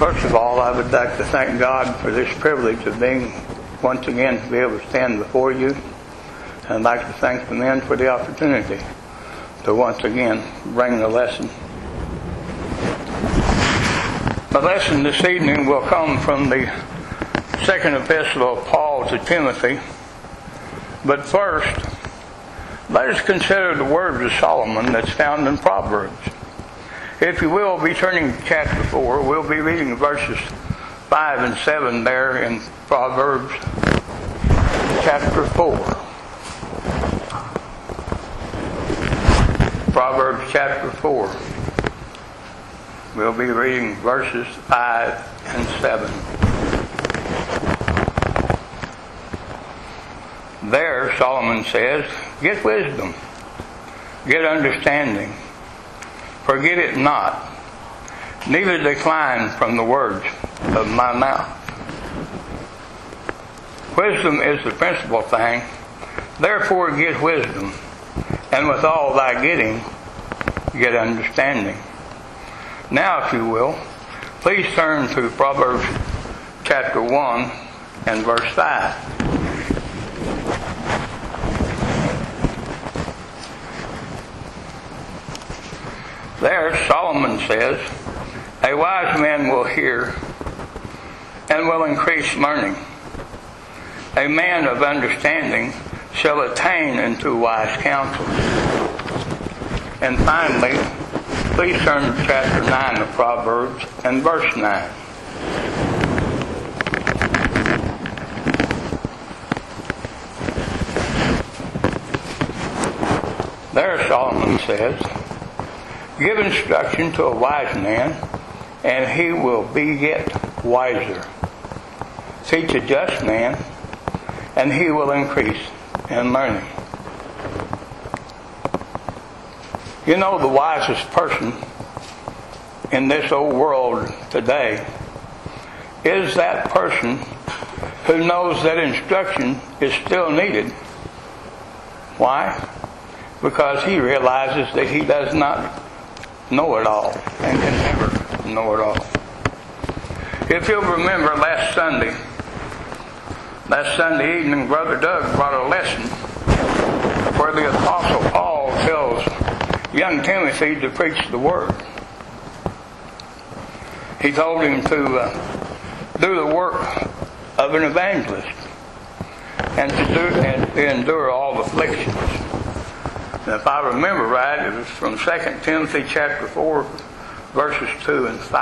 First of all, I would like to thank God for this privilege of being once again to be able to stand before you. And I'd like to thank the men for the opportunity to once again bring the lesson. The lesson this evening will come from the second epistle of Paul to Timothy. But first, let us consider the words of Solomon that's found in Proverbs. If you will, be turning to chapter 4. We'll be reading verses 5 and 7 there in Proverbs chapter 4. Proverbs chapter 4. We'll be reading verses 5 and 7. There, Solomon says, get wisdom, get understanding Forget it not, neither decline from the words of my mouth. Wisdom is the principal thing, therefore get wisdom, and with all thy getting, get understanding. Now, if you will, please turn to Proverbs chapter 1 and verse 5. There, Solomon says, A wise man will hear and will increase learning. A man of understanding shall attain unto wise counsel. And finally, please turn to chapter 9 of Proverbs and verse 9. There, Solomon says, Give instruction to a wise man, and he will be yet wiser. Teach a just man, and he will increase in learning. You know, the wisest person in this old world today is that person who knows that instruction is still needed. Why? Because he realizes that he does not know it all and can never know it all. If you'll remember last Sunday, last Sunday evening, Brother Doug brought a lesson where the Apostle Paul tells young Timothy to preach the Word. He told him to uh, do the work of an evangelist and to do and to endure all afflictions. And if I remember right, it was from 2 Timothy chapter 4, verses 2 and 5.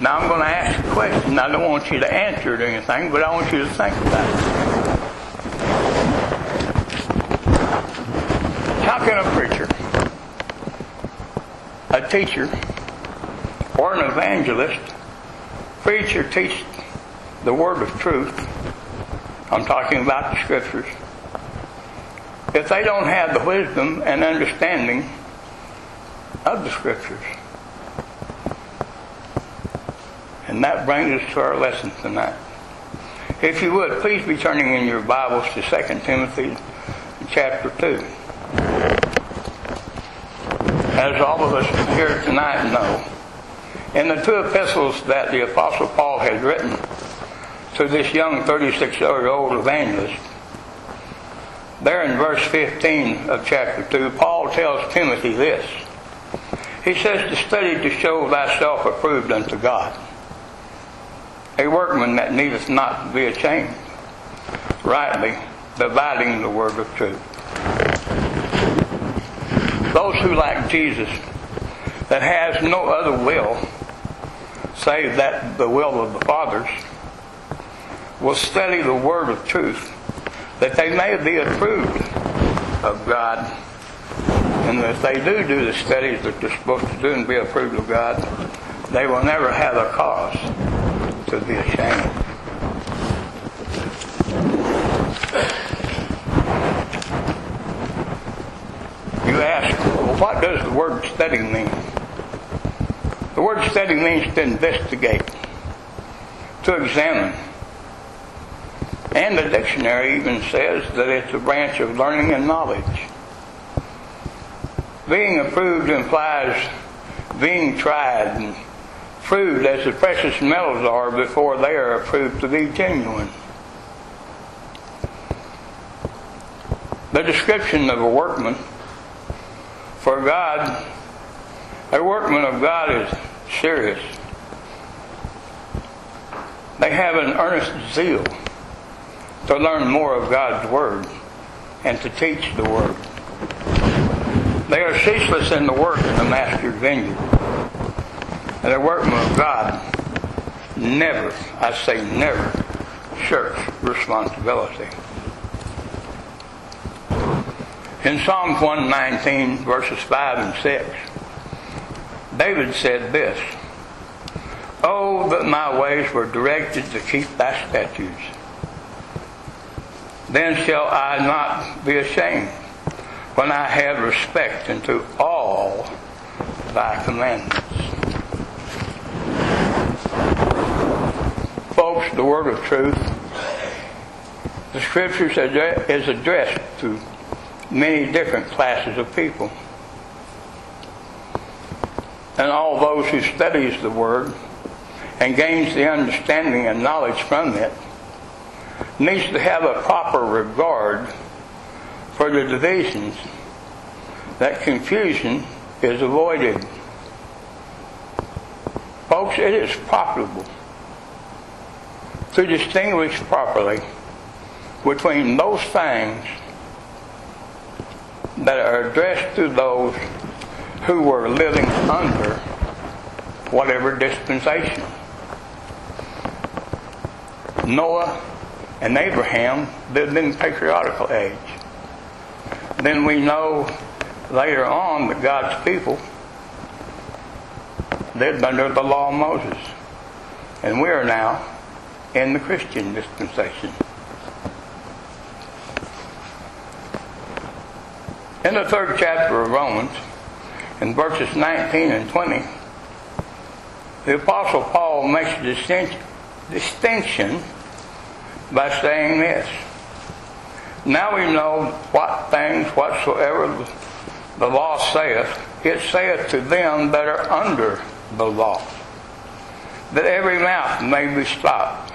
Now I'm going to ask a question. I don't want you to answer it or anything, but I want you to think about it. How can a preacher, a teacher, or an evangelist preach or teach the word of truth I'm talking about the scriptures. If they don't have the wisdom and understanding of the scriptures. And that brings us to our lesson tonight. If you would, please be turning in your Bibles to 2 Timothy chapter 2. As all of us here tonight know, in the two epistles that the Apostle Paul has written, to this young 36 year old evangelist. There in verse 15 of chapter 2, Paul tells Timothy this. He says, To study to show thyself approved unto God, a workman that needeth not to be ashamed, rightly dividing the word of truth. Those who like Jesus, that has no other will save that the will of the Father's, will study the word of truth, that they may be approved of God. And if they do do the studies that they're supposed to do and be approved of God, they will never have a cause to be ashamed. You ask, well, what does the word study mean? The word study means to investigate, to examine, and the dictionary even says that it's a branch of learning and knowledge. Being approved implies being tried and proved as the precious metals are before they are approved to be genuine. The description of a workman for God, a workman of God is serious. They have an earnest zeal to learn more of God's Word and to teach the Word. They are ceaseless in the work of the Master's vineyard. And the workmen of God never, I say never, shirk responsibility. In Psalms 119, verses 5 and 6, David said this Oh, that my ways were directed to keep thy statutes. Then shall I not be ashamed when I have respect unto all thy commandments. Folks, the word of truth, the scriptures is addressed to many different classes of people. And all those who studies the word and gains the understanding and knowledge from it needs to have a proper regard for the divisions that confusion is avoided. Folks, it is profitable to distinguish properly between those things that are addressed to those who were living under whatever dispensation. Noah and Abraham lived in the patriarchal age. Then we know later on that God's people lived under the law of Moses. And we are now in the Christian dispensation. In the third chapter of Romans, in verses 19 and 20, the Apostle Paul makes a distinction by saying this. Now we know what things whatsoever the law saith, it saith to them that are under the law, that every mouth may be stopped,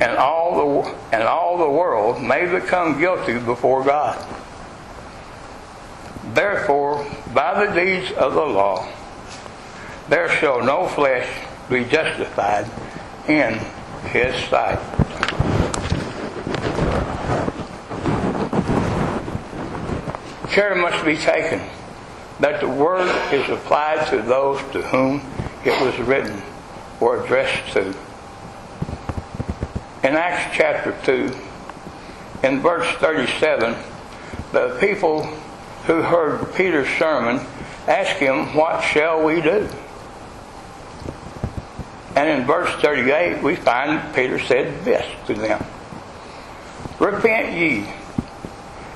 and all the and all the world may become guilty before God. Therefore, by the deeds of the law, there shall no flesh be justified in his sight. Care must be taken that the word is applied to those to whom it was written or addressed to. In Acts chapter 2, in verse 37, the people who heard Peter's sermon asked him, What shall we do? And in verse 38, we find Peter said this to them Repent ye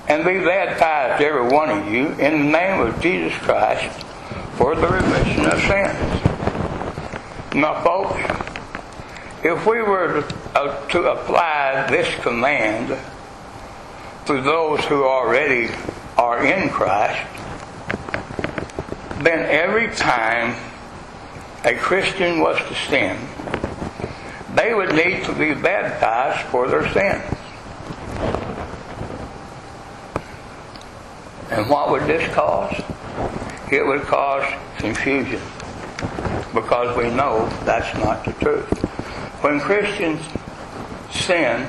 and be baptized, every one of you, in the name of Jesus Christ for the remission of sins. Now, folks, if we were to, uh, apply this command to those who already are in Christ, then every time a Christian was to sin, they would need to be baptized for their sins. And what would this cause? It would cause confusion because we know that's not the truth. When Christians sin,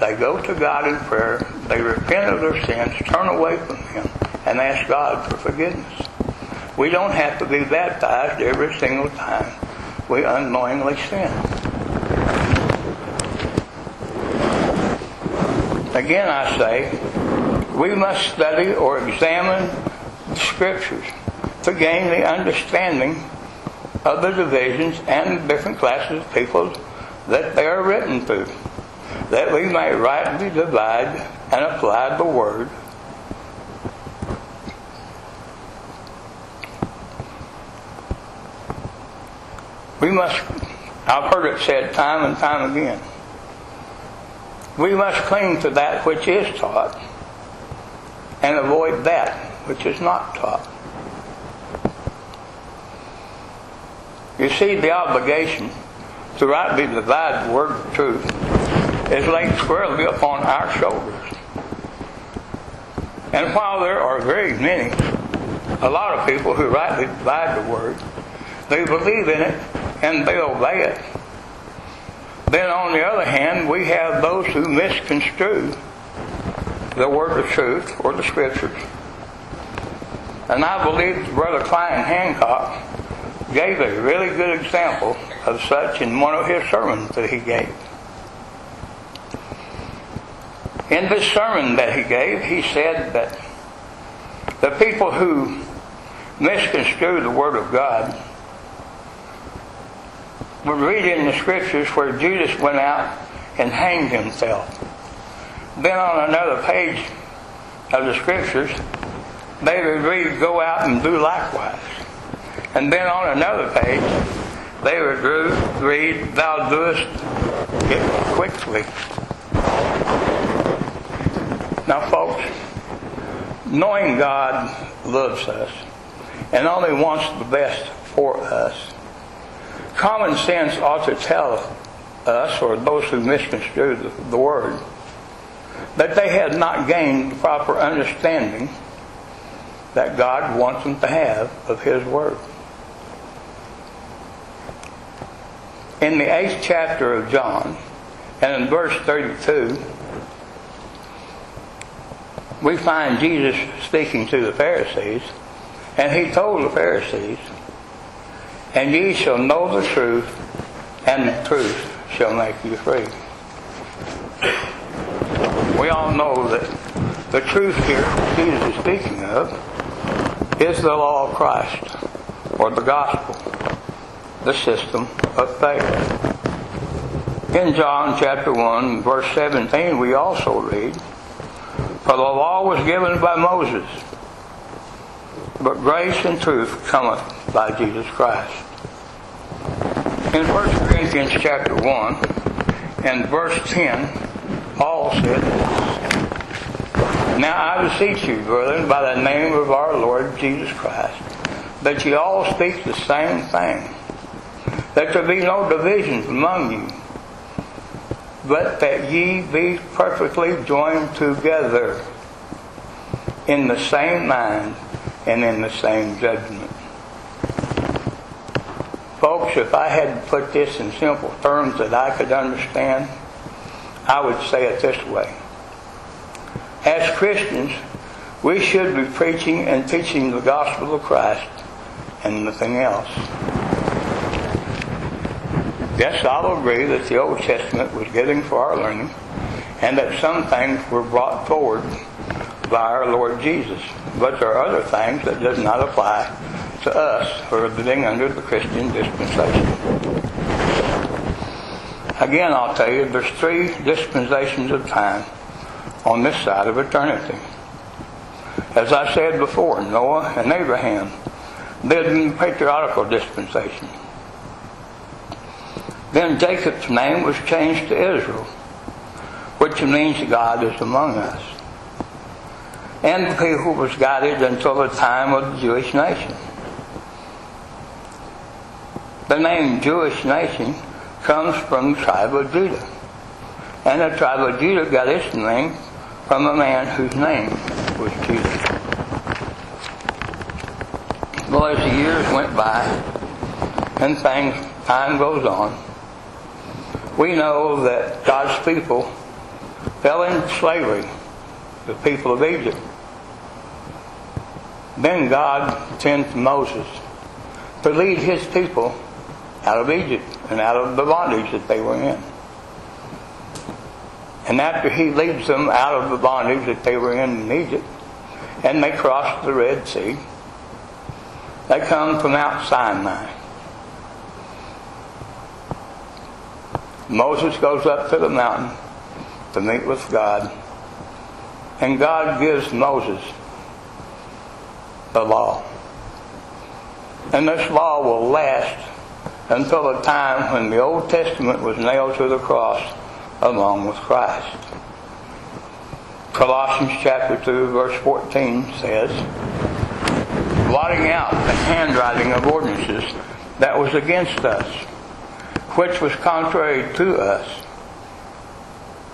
they go to God in prayer, they repent of their sins, turn away from Him, and ask God for forgiveness. We don't have to be baptized every single time we unknowingly sin. Again, I say, we must study or examine the Scriptures to gain the understanding of the divisions and the different classes of people that they are written to that we may rightly divide and apply the word. We must, I've heard it said time and time again, we must cling to that which is taught and avoid that which is not taught. You see, the obligation to rightly divide the word of truth is laid squarely upon our shoulders. And while there are very many, a lot of people who rightly divide the word, they believe in it and they obey it. Then on the other hand, we have those who misconstrue the word of truth or the scriptures. And I believe Brother Klein Hancock gave a really good example of such in one of his sermons that he gave. In this sermon that he gave, he said that the people who misconstrue the Word of God would read in the Scriptures where Judas went out and hanged himself. Then on another page of the Scriptures, they would read, Go out and do likewise. And then on another page, they would read, Thou doest it quickly. Now, folks, knowing God loves us and only wants the best for us, common sense ought to tell us, or those who misconstrue the, the word, that they had not gained the proper understanding that God wants them to have of His Word. in the eighth chapter of John, and in verse 32, we find Jesus speaking to the Pharisees, and he told the Pharisees, And ye shall know the truth, and the truth shall make you free. We all know that the truth here Jesus is speaking of is the law of Christ, or the gospel the system of faith. In John chapter 1, verse 17, we also read, For the law was given by Moses, but grace and truth cometh by Jesus Christ. In 1 Corinthians chapter 1 and verse 10, Paul said Now I beseech you, brethren, by the name of our Lord Jesus Christ, that ye all speak the same thing that there be no divisions among you, but that ye be perfectly joined together in the same mind and in the same judgment. Folks, if I had to put this in simple terms that I could understand, I would say it this way. As Christians, we should be preaching and teaching the gospel of Christ and nothing else. Yes, I'll agree that the Old Testament was given for our learning and that some things were brought forward by our Lord Jesus. But there are other things that does not apply to us are living under the Christian dispensation. Again, I'll tell you, there's three dispensations of time on this side of eternity. As I said before, Noah and Abraham lived in the patriarchal dispensation. Then Jacob's name was changed to Israel, which means God is among us. And the people was guided until the time of the Jewish nation. The name Jewish nation comes from the tribe of Judah. And the tribe of Judah got its name from a man whose name was Judah. Well, as the years went by and things, time goes on, we know that God's people fell into slavery, the people of Egypt. Then God sent Moses to lead his people out of Egypt and out of the bondage that they were in. And after he leads them out of the bondage that they were in in Egypt, and they cross the Red Sea, they come from Mount Sinai. Moses goes up to the mountain to meet with God, and God gives Moses the law. And this law will last until the time when the Old Testament was nailed to the cross along with Christ. Colossians chapter 2 verse 14 says, blotting out the handwriting of ordinances that was against us, which was contrary to us,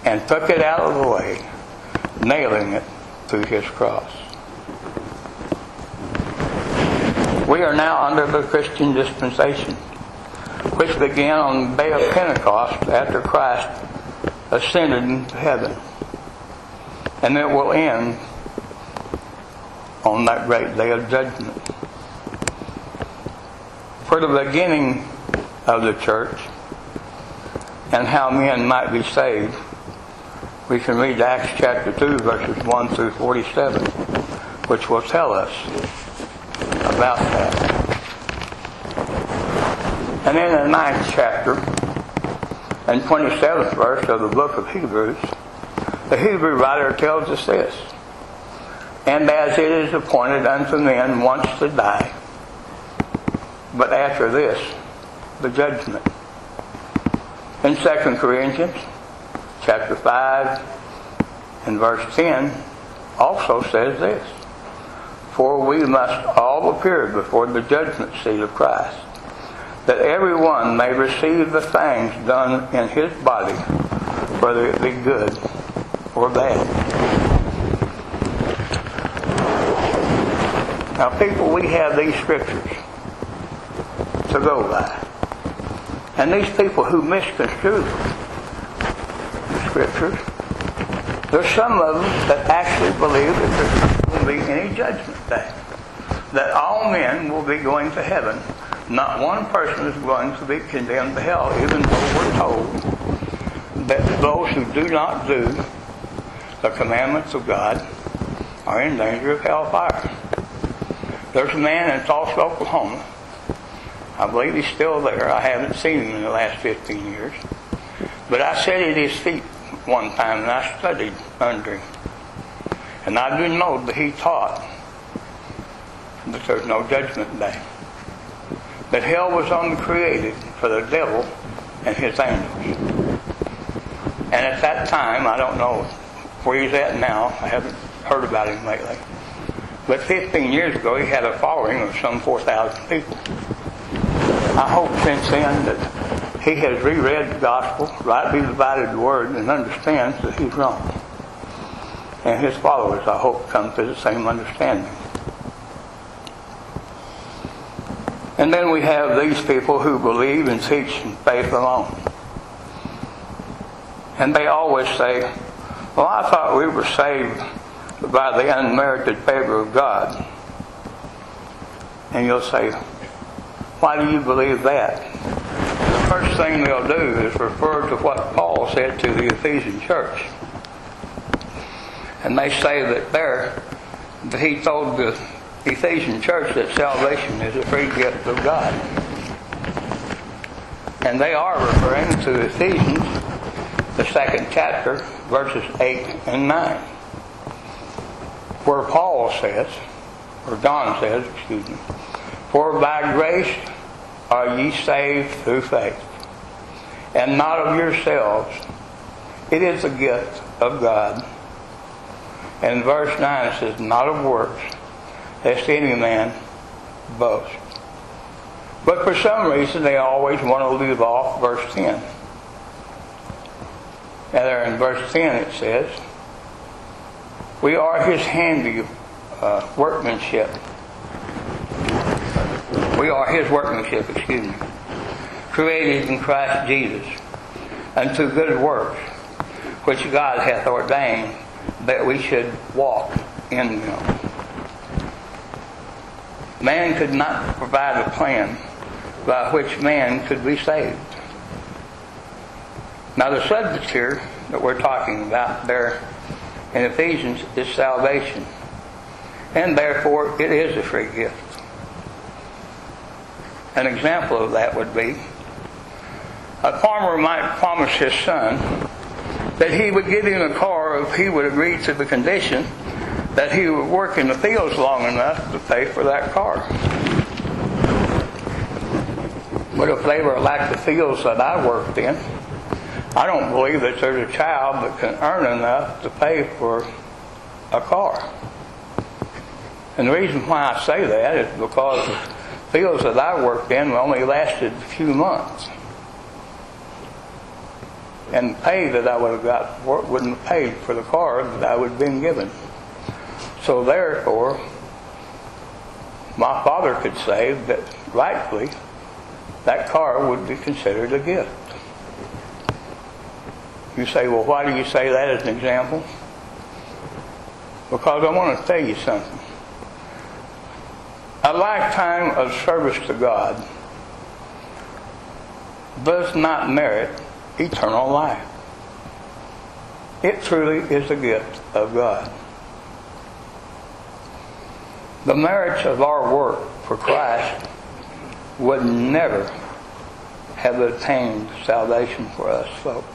and took it out of the way, nailing it to his cross. We are now under the Christian dispensation, which began on the day of Pentecost after Christ ascended into heaven. And it will end on that great day of judgment. For the beginning of the church and how men might be saved, we can read Acts chapter 2, verses 1 through 47, which will tell us about that. And in the ninth chapter and 27th verse of the book of Hebrews, the Hebrew writer tells us this And as it is appointed unto men once to die, but after this, the judgment. In 2 Corinthians chapter 5 and verse 10 also says this For we must all appear before the judgment seat of Christ, that every one may receive the things done in his body, whether it be good or bad. Now, people, we have these scriptures to go by. And these people who misconstrue the scriptures, there's some of them that actually believe that there will be any judgment day. That all men will be going to heaven. Not one person is going to be condemned to hell, even though we're told that those who do not do the commandments of God are in danger of hellfire. There's a man in Tulsa, Oklahoma. I believe he's still there. I haven't seen him in the last 15 years. But I sat at his feet one time and I studied under him. And I do know that he taught that there's no judgment day. That hell was only created for the devil and his angels. And at that time, I don't know where he's at now. I haven't heard about him lately. But 15 years ago, he had a following of some 4,000 people. I hope since then that he has reread the gospel, rightly divided the word, and understands that he's wrong. And his followers, I hope, come to the same understanding. And then we have these people who believe and teach faith alone. And they always say, Well, I thought we were saved by the unmerited favor of God. And you'll say, Why do you believe that? The first thing they'll do is refer to what Paul said to the Ephesian church. And they say that there, he told the Ephesian church that salvation is a free gift of God. And they are referring to Ephesians, the second chapter, verses 8 and 9, where Paul says, or John says, excuse me, For by grace are ye saved through faith, and not of yourselves. It is a gift of God. And verse 9 says, Not of works, lest any man boast. But for some reason, they always want to leave off verse 10. And there in verse 10 it says, We are his handy uh, workmanship. We are his workmanship, excuse me, created in Christ Jesus unto good works, which God hath ordained that we should walk in them. Man could not provide a plan by which man could be saved. Now, the subject here that we're talking about there in Ephesians is salvation. And therefore, it is a free gift. An example of that would be a farmer might promise his son that he would give him a car if he would agree to the condition that he would work in the fields long enough to pay for that car. But if they were like the fields that I worked in, I don't believe that there's a child that can earn enough to pay for a car. And the reason why I say that is because the fields that I worked in only lasted a few months. And the pay that I would have got wouldn't have paid for the car that I would have been given. So therefore, my father could say that rightfully that car would be considered a gift. You say, well, why do you say that as an example? Because I want to tell you something. A lifetime of service to God does not merit eternal life. It truly is a gift of God. The merits of our work for Christ would never have attained salvation for us, folks.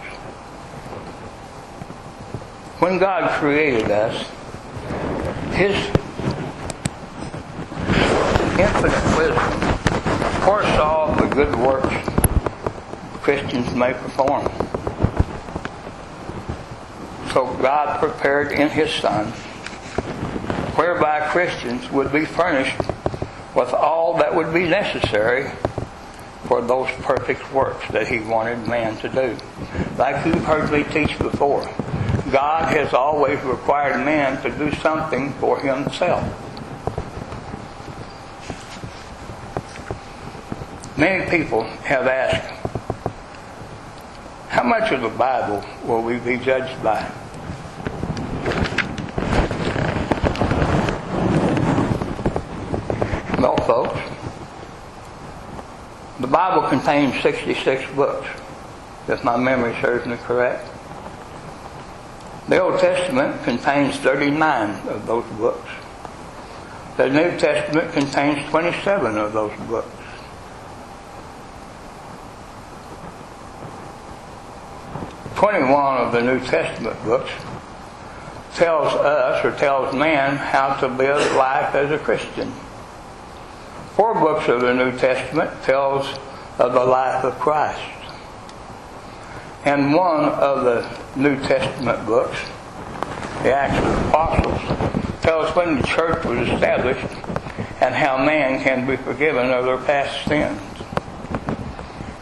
When God created us, His infinite wisdom foresaw the good works Christians may perform. So God prepared in His Son whereby Christians would be furnished with all that would be necessary for those perfect works that He wanted man to do. Like you've heard me teach before, God has always required man to do something for himself. Many people have asked, how much of the Bible will we be judged by? Well, folks, the Bible contains 66 books, if my memory serves me correct. The Old Testament contains 39 of those books. The New Testament contains 27 of those books. Twenty-one of the New Testament books tells us or tells man how to live life as a Christian. Four books of the New Testament tells of the life of Christ. And one of the New Testament books, the Acts of the Apostles, tells when the church was established and how man can be forgiven of their past sins.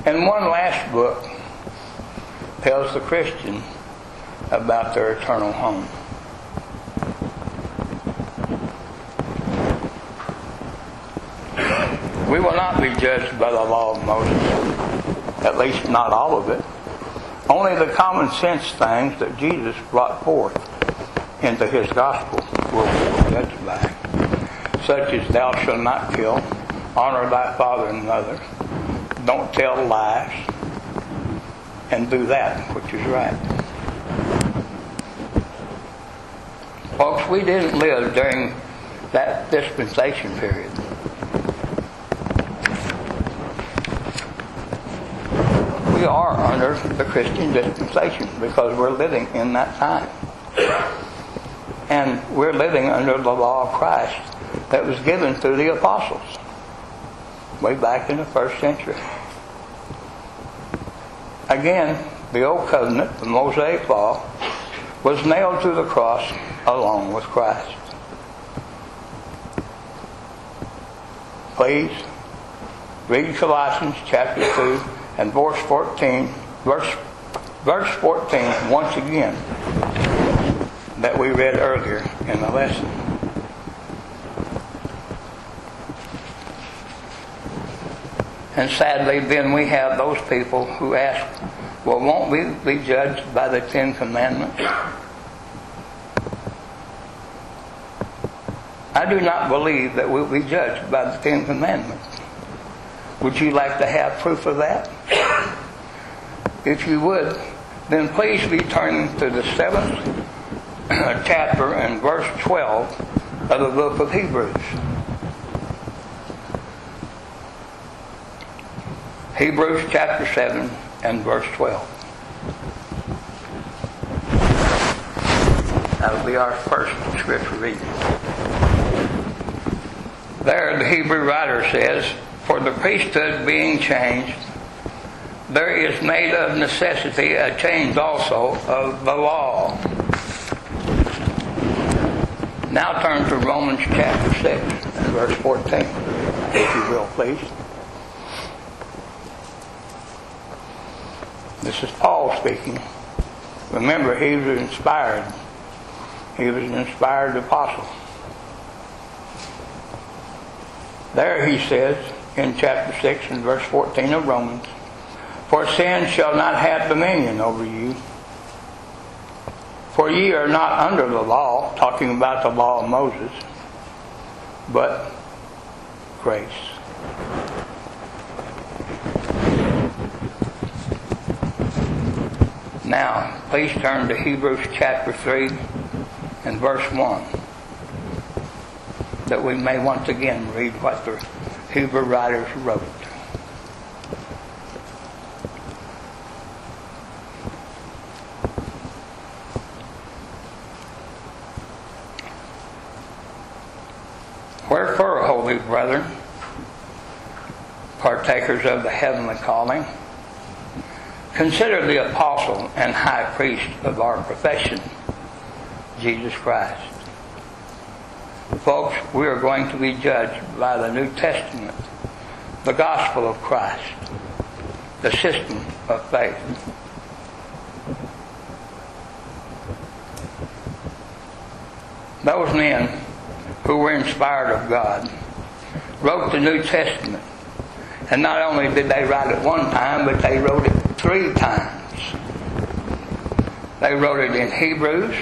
And one last book tells the Christian about their eternal home. We will not be judged by the law of Moses, at least not all of it. Only the common sense things that Jesus brought forth into his gospel will be judged by, such as thou shalt not kill, honor thy father and mother, don't tell lies, and do that which is right. Folks, we didn't live during that dispensation period. We are under the Christian dispensation because we're living in that time. And we're living under the law of Christ that was given through the apostles way back in the first century. Again, the Old Covenant, the Mosaic Law, was nailed to the cross along with Christ. Please read Colossians chapter 2 and verse 14, verse, verse 14 once again that we read earlier in the lesson. And sadly, then we have those people who ask, well, won't we be judged by the Ten Commandments? I do not believe that we'll be judged by the Ten Commandments. Would you like to have proof of that? If you would, then please return to the seventh uh, chapter and verse 12 of the book of Hebrews. Hebrews chapter 7 and verse 12. That'll be our first scripture reading. There, the Hebrew writer says, For the priesthood being changed, there is made of necessity a change also of the law. Now turn to Romans chapter 6 and verse 14, if you will. please. This is Paul speaking. Remember, he was inspired. He was an inspired apostle. There he says in chapter 6 and verse 14 of Romans, For sin shall not have dominion over you. For ye are not under the law, talking about the law of Moses, but grace. Now, please turn to Hebrews chapter 3 and verse 1 that we may once again read what the Hebrew writers wrote. Wherefore, holy brethren, partakers of the heavenly calling, consider the apostle and high priest of our profession, Jesus Christ. Folks, we are going to be judged by the New Testament, the gospel of Christ, the system of faith. Those men who were inspired of God wrote the New Testament. And not only did they write it one time, but they wrote it three times. They wrote it in Hebrews,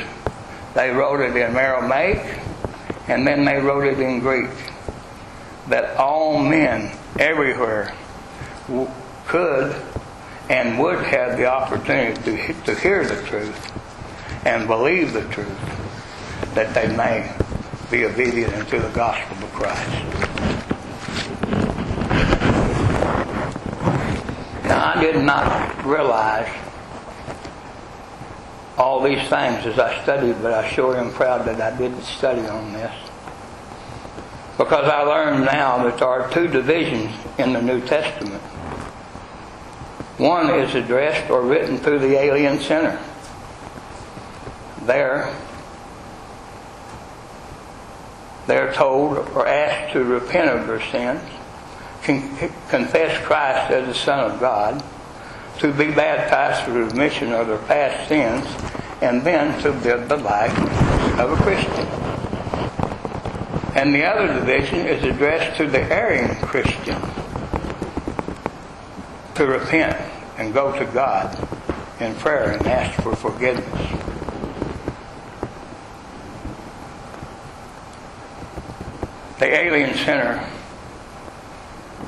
they wrote it in Aramaic, and then they wrote it in Greek. That all men everywhere could and would have the opportunity to, to hear the truth and believe the truth, that they may be obedient unto the gospel of Christ. Now, I did not realize all these things as I studied, but I sure am proud that I didn't study on this. Because I learned now that there are two divisions in the New Testament. One is addressed or written to the alien sinner. There, they're told or asked to repent of their sins, confess Christ as the Son of God, to be baptized for the remission of their past sins, and then to live the life of a Christian. And the other division is addressed to the erring Christian to repent and go to God in prayer and ask for forgiveness. The alien sinner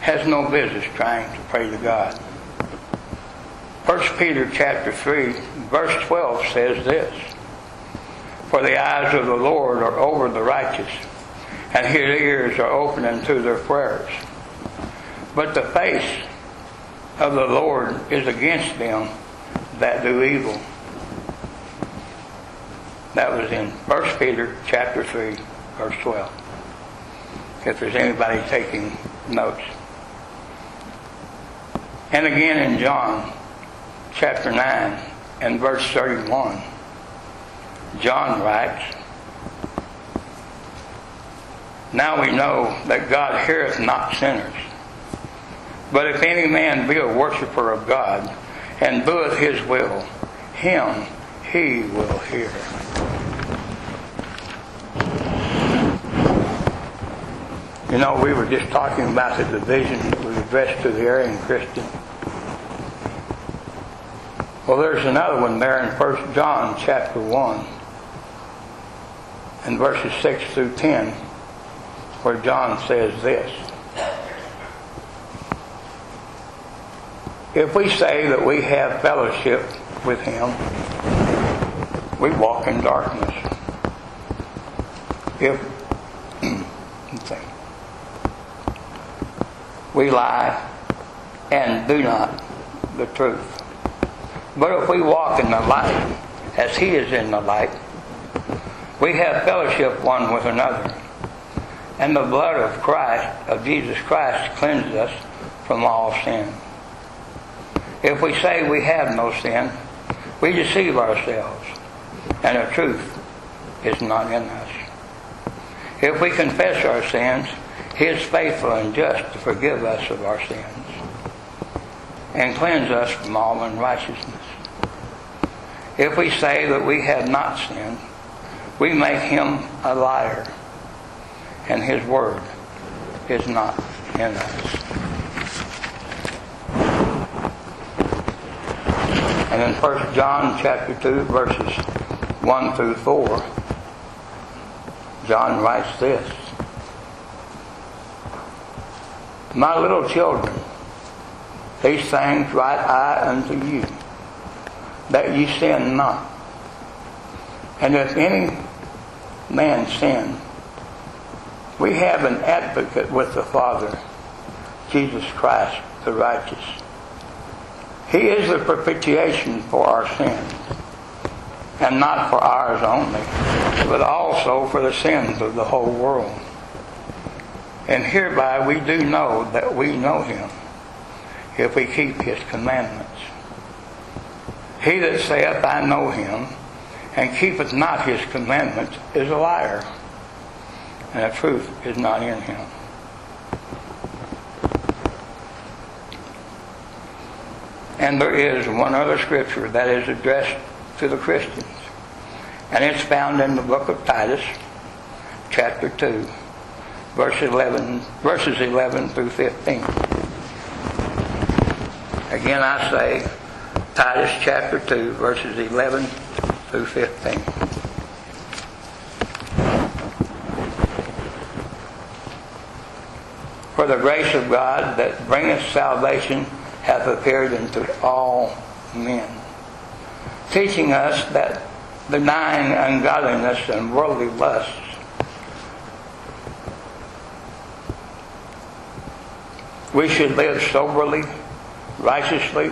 has no business trying to pray to God. 1 Peter chapter 3, verse 12 says this For the eyes of the Lord are over the righteous, and his ears are open unto their prayers. But the face of the Lord is against them that do evil. That was in 1 Peter chapter 3, verse 12 if there's anybody taking notes. And again in John chapter 9 and verse 31, John writes, Now we know that God heareth not sinners. But if any man be a worshiper of God and doeth his will, him he will hear. You know, we were just talking about the division that was addressed to the erring Christian. Well, there's another one there in 1 John chapter 1 and verses 6 through 10 where John says this. If we say that we have fellowship with him, we walk in darkness. If we lie and do not the truth. But if we walk in the light, as He is in the light, we have fellowship one with another. And the blood of Christ, of Jesus Christ, cleanses us from all sin. If we say we have no sin, we deceive ourselves, and the truth is not in us. If we confess our sins, He is faithful and just to forgive us of our sins and cleanse us from all unrighteousness. If we say that we have not sinned, we make him a liar, and his word is not in us. And in 1 John chapter 2, verses 1 through 4, John writes this. My little children, these things write I unto you, that ye sin not. And if any man sin, we have an advocate with the Father, Jesus Christ, the righteous. He is the propitiation for our sins, and not for ours only, but also for the sins of the whole world. And hereby we do know that we know him, if we keep his commandments. He that saith, I know him, and keepeth not his commandments, is a liar, and the truth is not in him. And there is one other scripture that is addressed to the Christians. And it's found in the book of Titus, chapter 2, verse 11, verses 11 through 15. Again, I say, Titus chapter 2, verses 11 through 15. For the grace of God that bringeth salvation hath appeared unto all men, teaching us that denying ungodliness and worldly lusts, we should live soberly, righteously,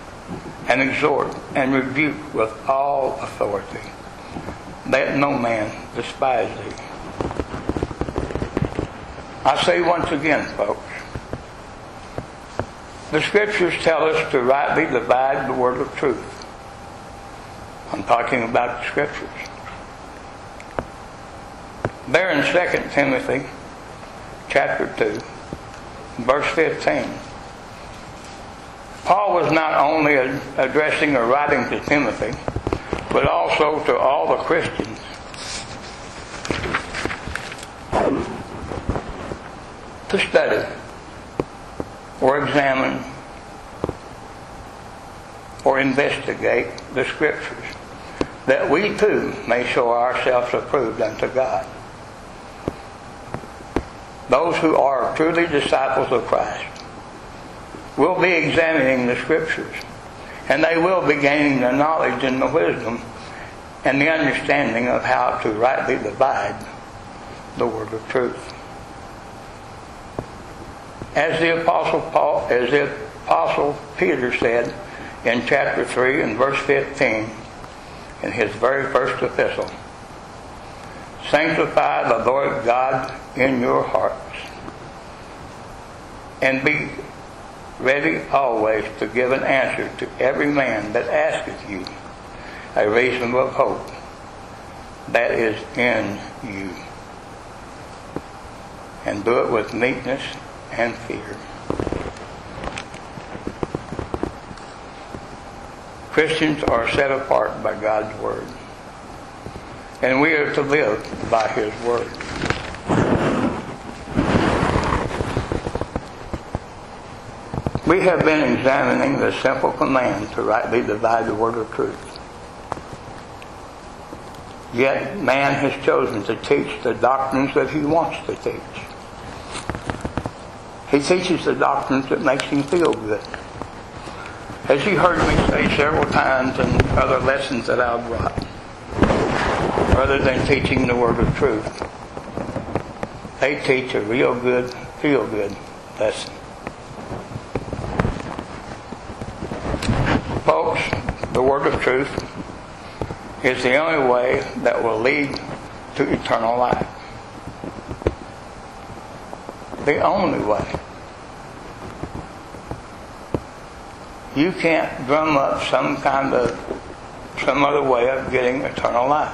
and exhort and rebuke with all authority. Let no man despise thee. I say once again, folks, the scriptures tell us to rightly divide the word of truth. I'm talking about the scriptures. There in 2 Timothy chapter 2, verse 15, Paul was not only addressing or writing to Timothy, but also to all the Christians. To study or examine or investigate the Scriptures, that we too may show ourselves approved unto God. Those who are truly disciples of Christ will be examining the Scriptures, and they will be gaining the knowledge and the wisdom and the understanding of how to rightly divide the word of truth. As the apostle Paul, as the apostle Peter said in chapter 3 and verse 15 in his very first epistle, sanctify the Lord God in your hearts and be ready always to give an answer to every man that asketh you a reason of hope that is in you. And do it with meekness and fear. Christians are set apart by God's Word. And we are to live by His Word. We have been examining the simple command to rightly divide the Word of truth. Yet man has chosen to teach the doctrines that he wants to teach. He teaches the doctrines that makes him feel good. As you heard me say several times in other lessons that I've brought, rather than teaching the word of truth, they teach a real good feel good lesson. Folks, the word of truth is the only way that will lead to eternal life. The only way. You can't drum up some kind of, some other way of getting eternal life.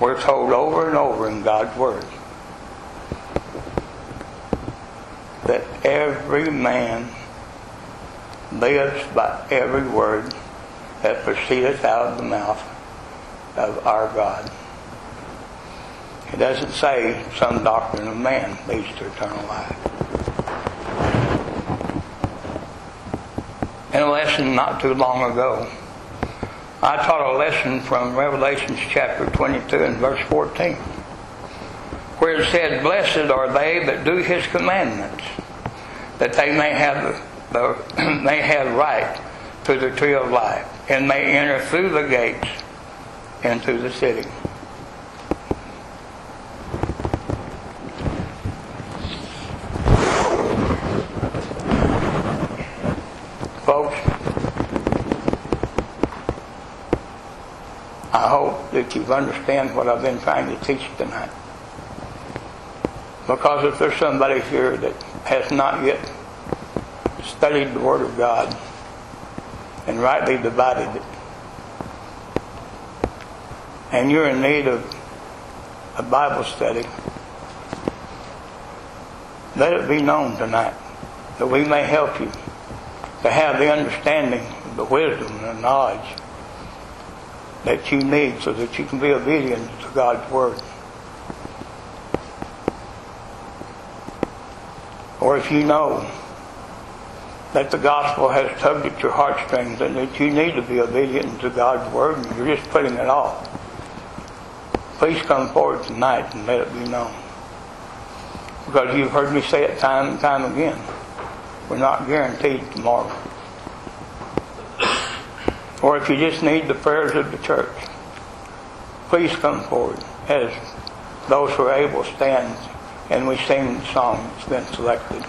We're told over and over in God's Word that every man lives by every word that proceedeth out of the mouth of our God. It doesn't say some doctrine of man leads to eternal life. In a lesson not too long ago, I taught a lesson from Revelations chapter 22 and verse 14, where it said, Blessed are they that do his commandments, that they may have the, may have right to the tree of life, and may enter through the gates into the city. Folks, I hope that you understand what I've been trying to teach tonight. Because if there's somebody here that has not yet studied the Word of God and rightly divided it, and you're in need of a Bible study, let it be known tonight that we may help you to have the understanding, the wisdom, and the knowledge that you need so that you can be obedient to God's Word. Or if you know that the gospel has tugged at your heartstrings and that you need to be obedient to God's Word and you're just putting it off, please come forward tonight and let it be known. Because you've heard me say it time and time again. We're not guaranteed tomorrow. Or if you just need the prayers of the church, please come forward as those who are able stand and we sing the song that's been selected.